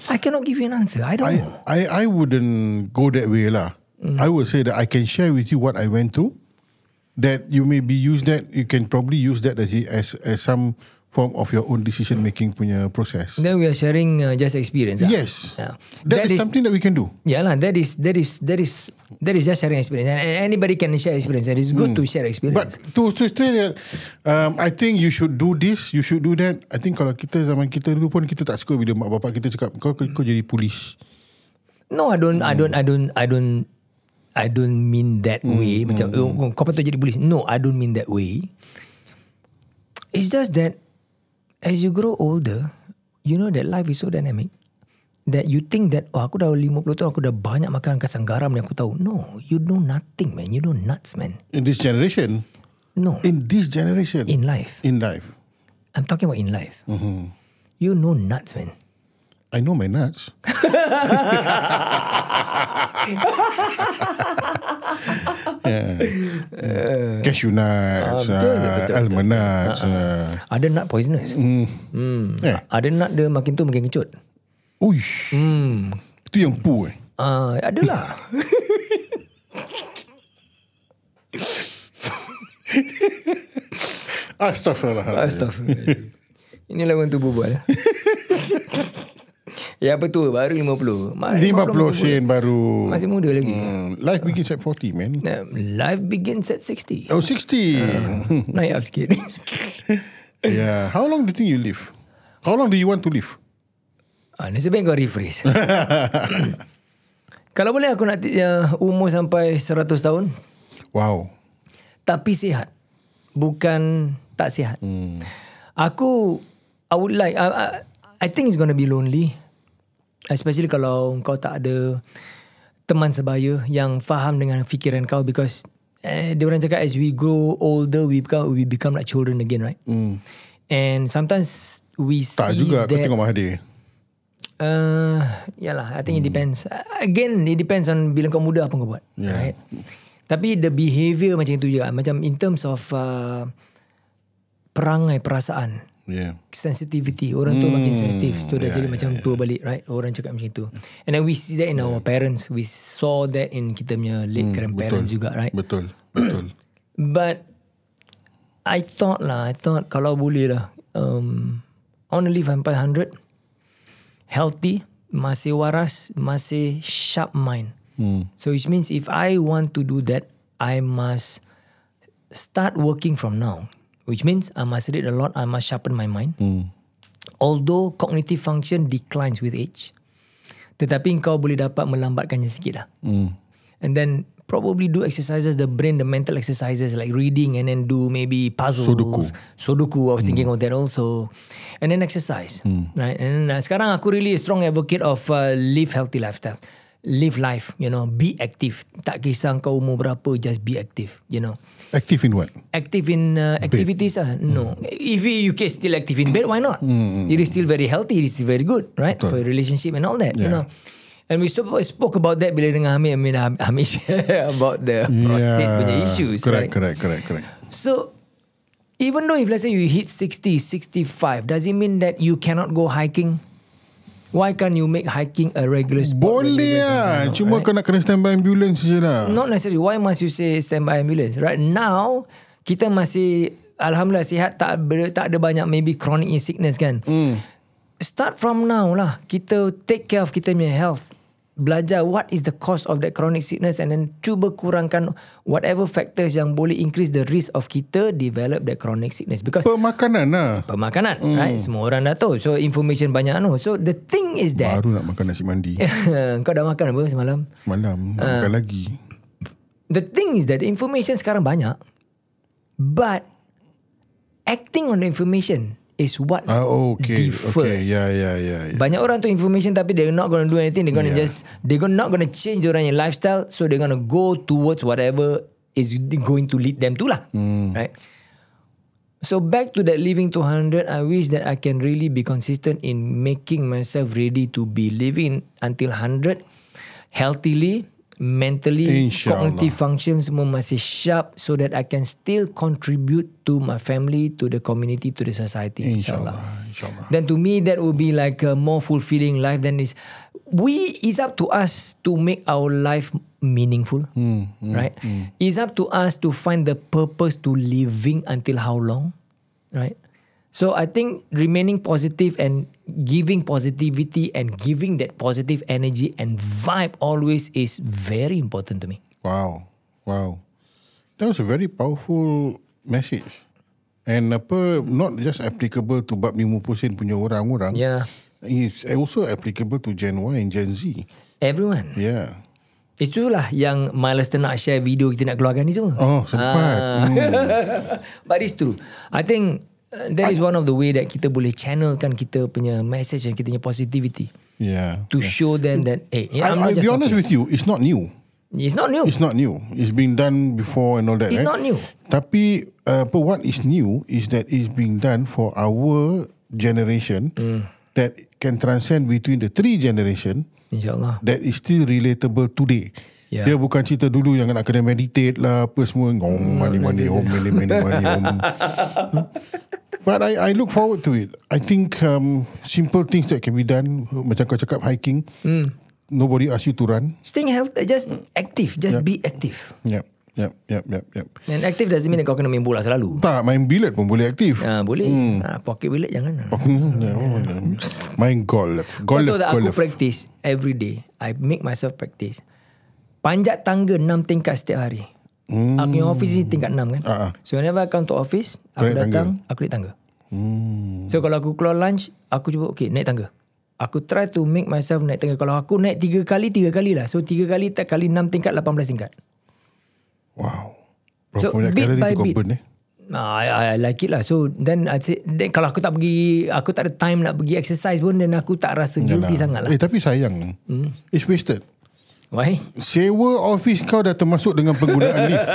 Speaker 2: I cannot give you an answer. I don't
Speaker 1: I,
Speaker 2: know.
Speaker 1: I, I wouldn't go that way lah. Mm. I would say that I can share with you what I went through. That you may be use that you can probably use that as as, as some form of your own decision making punya process.
Speaker 2: Then we are sharing uh, just experience. ah.
Speaker 1: Yes,
Speaker 2: Yeah.
Speaker 1: that is, something that we can do.
Speaker 2: Yeah lah. That is that is that is that is just sharing experience. And anybody can share experience. And it's good to share
Speaker 1: But
Speaker 2: experience.
Speaker 1: to to say that, um, I think you should do this, you should do that. I think kalau kita zaman kita dulu pun kita tak suka bila mak bapak kita cakap kau kau, kau jadi polis.
Speaker 2: no, I don't. I don't. I don't. I don't. I don't mean that way. Macam oh, kau patut jadi polis. No, I don't mean that way. It's just that as you grow older, you know that life is so dynamic that you think that oh aku dah 50 tahun aku dah banyak makan kasang garam yang aku tahu. No, you know nothing man. You know nuts man.
Speaker 1: In this generation,
Speaker 2: No.
Speaker 1: in this generation,
Speaker 2: In life.
Speaker 1: in life,
Speaker 2: I'm talking about in life. You know nuts man.
Speaker 1: I know my nuts. (laughs) (laughs) yeah. Cashew nuts,
Speaker 2: Ah, betul,
Speaker 1: uh,
Speaker 2: betul, betul.
Speaker 1: almond nuts. Uh,
Speaker 2: Ada nut poisonous. Hmm.
Speaker 1: eh.
Speaker 2: Ada nut dia makin tu makin kecut.
Speaker 1: Uish.
Speaker 2: Hmm.
Speaker 1: Itu yang pu eh.
Speaker 2: Ah, adalah. (laughs)
Speaker 1: Astaghfirullah.
Speaker 2: Astaghfirullah. Inilah orang tu berbual. (laughs) (laughs) ya betul baru 50. Ma-
Speaker 1: 50
Speaker 2: masih
Speaker 1: sen baru.
Speaker 2: Masih muda lagi.
Speaker 1: Hmm, life begins at 40, man.
Speaker 2: Uh, Life begins at 60.
Speaker 1: Oh, 60.
Speaker 2: Naik up sikit. (laughs)
Speaker 1: yeah. How long do you think you live? How long do you want to live?
Speaker 2: ah, nasib baik kau rephrase. (coughs) Kalau boleh aku nak uh, umur sampai 100 tahun
Speaker 1: Wow.
Speaker 2: tapi sihat. Bukan tak sihat.
Speaker 1: Hmm.
Speaker 2: Aku I would like I, I, I think it's gonna be lonely. Especially kalau kau tak ada teman sebaya yang faham dengan fikiran kau because eh, dia orang cakap as we grow older we become we become like children again right
Speaker 1: Hmm.
Speaker 2: and sometimes we
Speaker 1: Tak
Speaker 2: see
Speaker 1: juga kau
Speaker 2: that
Speaker 1: tengok Mahathir.
Speaker 2: Uh, yalah, I think it depends. Uh, Again, it depends on bila kau muda apa kau buat.
Speaker 1: Yeah.
Speaker 2: Right? Tapi the behaviour macam itu juga. Macam in terms of uh, perangai perasaan.
Speaker 1: Yeah.
Speaker 2: Sensitivity. Orang tu makin sensitif. So dah jadi macam tua balik. Right? Orang cakap macam itu. And then we see that in our parents. We saw that in kita punya late grandparents juga. Right?
Speaker 1: Betul. Betul. (clears throat)
Speaker 2: But I thought lah, I thought kalau boleh lah, um, I want to live sampai 100, healthy, masih waras, masih sharp mind.
Speaker 1: Hmm.
Speaker 2: So which means if I want to do that, I must start working from now. Which means I must read a lot, I must sharpen my mind.
Speaker 1: Hmm.
Speaker 2: Although cognitive function declines with age, tetapi kau boleh dapat melambatkannya sikit lah.
Speaker 1: Hmm.
Speaker 2: And then probably do exercises, the brain, the mental exercises like reading and then do maybe puzzles.
Speaker 1: Sudoku.
Speaker 2: Sudoku, I was thinking of that also. And then exercise. Right? And then, uh, sekarang aku really a strong advocate of uh, live healthy lifestyle. Live life, you know, be active. Tak kisah kau umur berapa, just be active, you know.
Speaker 1: Active in what?
Speaker 2: Active in uh, activities ah no. If you, can still active in bed why not? It is still very healthy it is still very good right? For a relationship and all that you know. And we spoke, about that bila dengan Hamid Hamid Hamid share (laughs) about the prostate punya issues
Speaker 1: Correct,
Speaker 2: right?
Speaker 1: correct, correct, correct.
Speaker 2: so even though if let's say you hit 60 65 does it mean that you cannot go hiking why can't you make hiking a regular sport
Speaker 1: Boleh lah. Cuma
Speaker 2: right?
Speaker 1: kau nak kena standby ambulance je lah.
Speaker 2: Not necessarily. Why must you say standby ambulance? Right now, kita masih Alhamdulillah sihat tak ber, tak ada banyak maybe chronic sickness kan. Mm. Start from now lah. Kita take care of kita punya health. Belajar what is the cause of that chronic sickness and then cuba kurangkan whatever factors yang boleh increase the risk of kita develop that chronic sickness because
Speaker 1: Pemakanan lah.
Speaker 2: pemakanan mm. right semua orang dah tahu so information banyak anu so the thing is that
Speaker 1: Baru nak makan nasi mandi. (laughs)
Speaker 2: kau dah makan apa semalam
Speaker 1: Malam. Nak
Speaker 2: Ah.
Speaker 1: makan lagi.
Speaker 2: the thing is that the information sekarang banyak but acting on the information is what
Speaker 1: Ah, okay. Okay.
Speaker 2: differs.
Speaker 1: Ya, ya, ya. ya.
Speaker 2: Banyak orang tu information tapi they're not going to do anything. They're going to
Speaker 1: Yeah.
Speaker 2: just they're gonna, not going to change orang your lifestyle. So they're going to go towards whatever is going to lead them to lah.
Speaker 1: Hmm.
Speaker 2: Right. So back to that living to 100, I wish that I can really be consistent in making myself ready to be living until 100 healthily, mentally,
Speaker 1: InsyaAllah.
Speaker 2: cognitive function semua masih sharp so that I can still contribute to my family, to the community, to the society.
Speaker 1: InsyaAllah. InsyaAllah.
Speaker 2: Then to me that would be like a more fulfilling life than is we it's up to us to make our life meaningful right it's up to us to find the purpose to living until how long right so i think remaining positive and giving positivity and giving that positive energy and vibe always is very important to me
Speaker 1: Wow. Wow. That was a very powerful message. And apa, not just applicable to bab 50 sen punya orang-orang.
Speaker 2: yeah
Speaker 1: It's also applicable to Gen Y and Gen Z.
Speaker 2: everyone
Speaker 1: Yeah.
Speaker 2: itulah yang Milestone nak share video kita nak keluarkan ni semua
Speaker 1: Oh, sempat.
Speaker 2: Ah. (laughs) But it's true. I think that is one of the way that kita boleh channelkan kita punya message and kita punya positivity
Speaker 1: Yeah.
Speaker 2: to show them that hey,
Speaker 1: I,
Speaker 2: yeah, I'm
Speaker 1: I'll
Speaker 2: not just
Speaker 1: be honest
Speaker 2: talking.
Speaker 1: with you, it's not new.
Speaker 2: It's not new.
Speaker 1: It's not new. It's been done before and all that.
Speaker 2: It's
Speaker 1: right?
Speaker 2: not new.
Speaker 1: Tapi uh, but what is new is that it's being done for our generation
Speaker 2: Hmm.
Speaker 1: that can transcend between the three generation
Speaker 2: InsyaAllah.
Speaker 1: that is still relatable today.
Speaker 2: Yeah.
Speaker 1: Dia bukan cerita dulu yang nak kena meditate lah apa semua ngom mani mani om mani mani mani om. But I I look forward to it. I think um, simple things that can be done macam kau cakap hiking.
Speaker 2: Hmm.
Speaker 1: Nobody ask you to run.
Speaker 2: Staying healthy, just active. Just be active.
Speaker 1: Yep, yep, yep, yep, yep.
Speaker 2: And active doesn't mean that kau kena main bola selalu.
Speaker 1: Tak main bilet pun boleh aktif.
Speaker 2: Ah, boleh.
Speaker 1: Hmm.
Speaker 2: Ah, pocket billet jangan.
Speaker 1: Main golf.
Speaker 2: Kau
Speaker 1: Golf,
Speaker 2: tahu tak aku
Speaker 1: golf.
Speaker 2: practice every day. I make myself practice. Panjat tangga 6 tingkat setiap hari. Hmm. Aku punya office ni tingkat 6 kan.
Speaker 1: Ah, ah.
Speaker 2: So whenever I come to office, aku datang, aku naik tangga.
Speaker 1: Hmm.
Speaker 2: So kalau aku keluar lunch, aku cuba okay naik tangga. Aku try to make myself naik tangga. Kalau aku naik 3 kali, 3 kali lah. So 3 kali tak kali 6 tingkat, 18 tingkat.
Speaker 1: Wow.
Speaker 2: So,
Speaker 1: Berapa banyak
Speaker 2: bit by bit.
Speaker 1: burn eh?
Speaker 2: I, I like it lah. So then I say, then kalau aku tak pergi, aku tak ada time nak pergi exercise pun, then aku tak rasa guilty sangat lah.
Speaker 1: Eh tapi sayang.
Speaker 2: Hmm.
Speaker 1: It's wasted.
Speaker 2: Why?
Speaker 1: Sewa office kau dah termasuk dengan penggunaan lift.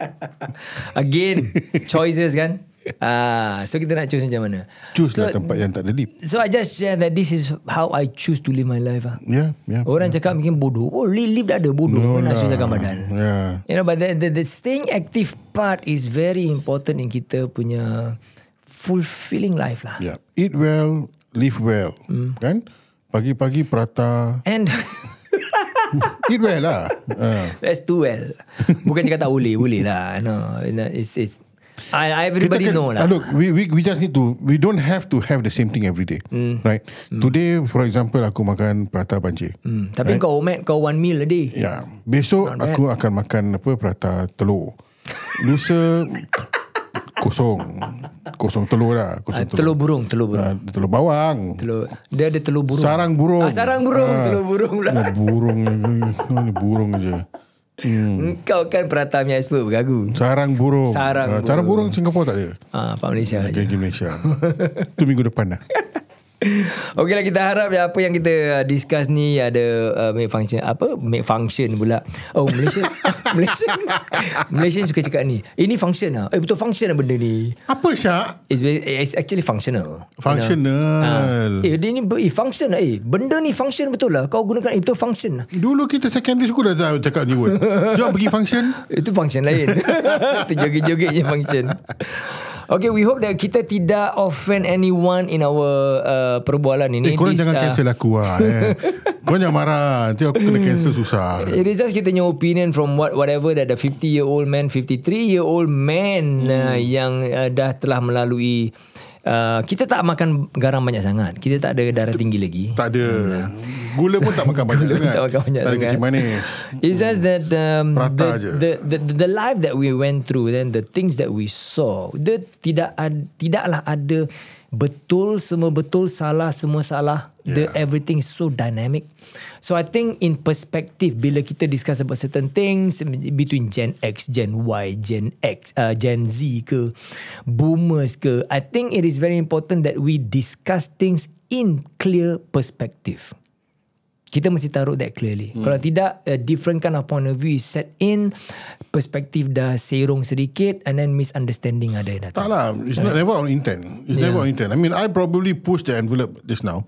Speaker 1: (laughs)
Speaker 2: Again, choices kan. Ah, so kita nak choose macam mana?
Speaker 1: Choose
Speaker 2: so,
Speaker 1: lah tempat yang tak ada lift.
Speaker 2: So I just share that this is how I choose to live my life. Ah.
Speaker 1: Ya, ya.
Speaker 2: Orang cakap mungkin bodoh. Oh, lift, lift dah ada bodoh. No nak susahkan badan.
Speaker 1: Ya.
Speaker 2: You know, but the, the, the staying active part is very important in kita punya fulfilling life lah.
Speaker 1: Ya. Eat well, live well.
Speaker 2: Hmm.
Speaker 1: Kan? Pagi-pagi prata.
Speaker 2: And (laughs)
Speaker 1: Eat well lah. (laughs) Ah.
Speaker 2: That's too well. Bukan cakap tak boleh, boleh lah. No, it's it's. I, I everybody
Speaker 1: Kita kan-
Speaker 2: know lah.
Speaker 1: ah, Look, we, we we just need to. We don't have to have the same thing every day,
Speaker 2: Hmm.
Speaker 1: right? Today, for example, aku makan prata banjir.
Speaker 2: Hmm, Tapi kau omet kau one meal a day.
Speaker 1: Ya, besok
Speaker 2: Not bad.
Speaker 1: aku akan makan apa prata telur. Lusa kosong, kosong telur lah,
Speaker 2: Ah,
Speaker 1: kosong
Speaker 2: telur burung, telur burung.
Speaker 1: Ah, telur bawang.
Speaker 2: Telur, dia ada telur burung.
Speaker 1: Sarang burung.
Speaker 2: Ah, sarang burung,
Speaker 1: Ah.
Speaker 2: telur burung pula.
Speaker 1: Ni burung burung je.
Speaker 2: Kau kan Prata punya expert bergagu.
Speaker 1: Sarang burung.
Speaker 2: Sarang
Speaker 1: Ah, sarang burung Singapura tak ada.
Speaker 2: Ah, Pak Malaysia je.
Speaker 1: Malaysia. Itu minggu depan lah. (laughs)
Speaker 2: Okey lah kita harap ya, apa yang kita uh, discuss ni ada uh, make function apa make function pula. Oh Malaysia (laughs) Malaysia Malaysia suka cakap ni. Ini function ah. Eh betul function lah benda ni.
Speaker 1: Apa Syak?
Speaker 2: It's, it's actually functional.
Speaker 1: Functional.
Speaker 2: Eh dia ni ber- eh, function lah. Eh benda ni function betul lah. Kau gunakan eh, betul function lah.
Speaker 1: Dulu kita secondary school dah tahu cakap ni word. Jom pergi function. (laughs)
Speaker 2: Itu function lain. (laughs) Itu joget-jogetnya function. Okay, we hope that kita tidak offend anyone in our uh, perbualan ini.
Speaker 1: Eh, korang
Speaker 2: This,
Speaker 1: jangan
Speaker 2: uh,
Speaker 1: cancel aku lah. Eh. (laughs) Korang jangan marah. Nanti aku kena cancel susah.
Speaker 2: It is just kita punya opinion from what whatever that the 50 year old man, 53 year old man uh, yang uh, dah telah melalui uh, kita tak makan garam banyak sangat. Kita tak ada darah tinggi lagi.
Speaker 1: Tak ada. Gula pun tak makan banyak (laughs) sangat.
Speaker 2: tak makan banyak
Speaker 1: Tak ada
Speaker 2: sangat.
Speaker 1: kecil manis.
Speaker 2: It's just that um,
Speaker 1: Prata
Speaker 2: the,
Speaker 1: je.
Speaker 2: the, the, the the life that we went through then the things that we saw dia tidak ad, tidaklah ada betul semua betul salah semua salah. The everything is so dynamic. So I think in perspective bila kita discuss about certain things between Gen X Gen Y Gen X uh, Gen Z ke boomers ke I think it is very important that we discuss things in clear perspective kita mesti taruh that clearly. Hmm. Kalau tidak, a different kind of point of view is set in, perspektif dah serong sedikit and then misunderstanding ada yang
Speaker 1: Tak
Speaker 2: datang.
Speaker 1: lah. It's not, never on intent. It's
Speaker 2: Yeah.
Speaker 1: never on intent. I mean, I probably pushed the envelope just now.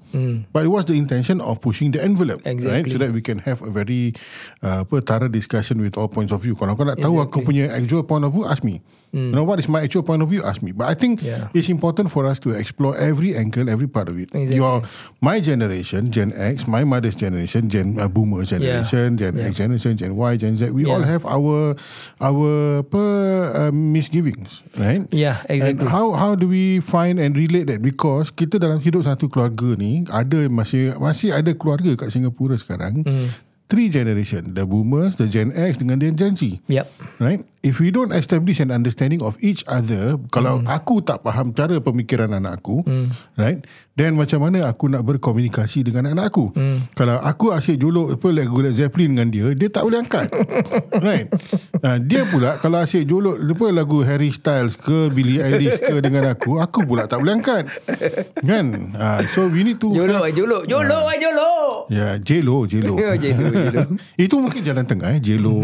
Speaker 1: But it was the intention of pushing the envelope. Right?
Speaker 2: Exactly.
Speaker 1: So that we can have a very uh, apa, thorough discussion with all points of view. Kalau kau nak tahu aku punya actual point of view, ask me. You know what is my actual point of view? Ask me. But I think
Speaker 2: Yeah.
Speaker 1: it's important for us to explore every angle, every part of it.
Speaker 2: Exactly.
Speaker 1: Your my generation, Gen X, my mother's generation, Gen uh, Boomer generation, Gen X generation, Gen Y, Gen Z. We all
Speaker 2: Yeah.
Speaker 1: have our our apa, uh, misgivings, right?
Speaker 2: Yeah,
Speaker 1: And
Speaker 2: exactly.
Speaker 1: how how do we find and relate that? Because kita dalam hidup satu keluarga ni ada masih masih ada keluarga kat Singapura sekarang.
Speaker 2: Hmm.
Speaker 1: Three generation, the boomers, the Gen X dengan the Gen Z.
Speaker 2: Yep.
Speaker 1: Right? If we don't establish an understanding of each other, kalau
Speaker 2: Hmm.
Speaker 1: aku tak faham cara pemikiran anak aku, right? Then macam mana aku nak berkomunikasi dengan anak aku?
Speaker 2: Hmm.
Speaker 1: Kalau aku asyik jolok apa lagu Led Zeppelin dengan dia, dia tak boleh angkat. (laughs) right? Uh, dia pula kalau asyik jolok apa lagu Harry Styles ke Billie Eilish ke dengan aku, aku pula tak boleh angkat. Kan? Uh, so we need to
Speaker 2: Jolo,
Speaker 1: have-
Speaker 2: jolo, jolo, ai jolo.
Speaker 1: Ya, Jelo, Jelo. (laughs)
Speaker 2: Ya, Jelo, Jelo. (laughs)
Speaker 1: Itu mungkin jalan tengah eh, Jelo.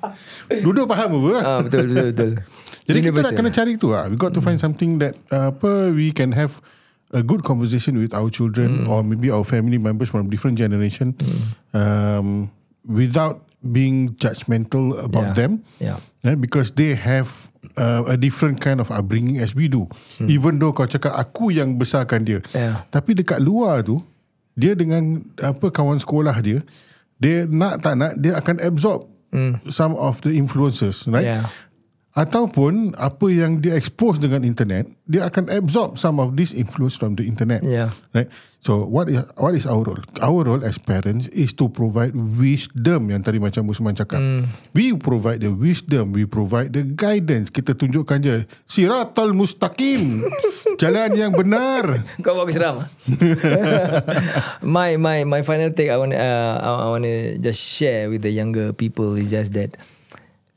Speaker 1: (laughs) Duduk faham apa?
Speaker 2: Ah, betul, betul, betul. (laughs)
Speaker 1: Jadi kita nak
Speaker 2: Universal.
Speaker 1: kena cari tu lah. We got to find something that uh, apa we can have a good conversation with our children or maybe our family members from different generation um, without being judgmental about
Speaker 2: Yeah.
Speaker 1: them.
Speaker 2: Yeah.
Speaker 1: Eh, because they have uh, a different kind of upbringing as we do. Even though kau cakap aku yang besarkan dia.
Speaker 2: Yeah.
Speaker 1: Tapi dekat luar tu dia dengan apa kawan sekolah dia dia nak tak nak dia akan absorb Mm. some of the influences right
Speaker 2: Yeah.
Speaker 1: Ataupun apa yang dia expose dengan internet dia akan absorb some of this influence from the internet.
Speaker 2: Yeah.
Speaker 1: right? So what is what is our role? Our role as parents is to provide wisdom yang tadi macam Usman cakap. We provide the wisdom we provide the guidance. Kita tunjukkan je siratal mustaqim. (laughs) Jalan yang benar.
Speaker 2: Kau aku seram. ah? (laughs) my my my final take I want uh, I, I want to just share with the younger people is just that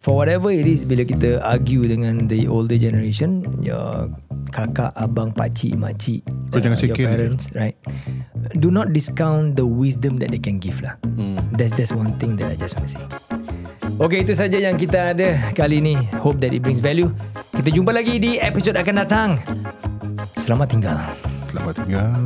Speaker 2: for whatever it is bila kita argue dengan the older generation your kakak abang pakcik makcik uh,
Speaker 1: jangan
Speaker 2: your parents right? Do not discount the wisdom that they can give lah. That's that's one thing that I just want to say. Okay itu saja yang kita ada kali ini. Hope that it brings value. Kita jumpa lagi di episod akan datang. Selamat tinggal.
Speaker 1: Selamat tinggal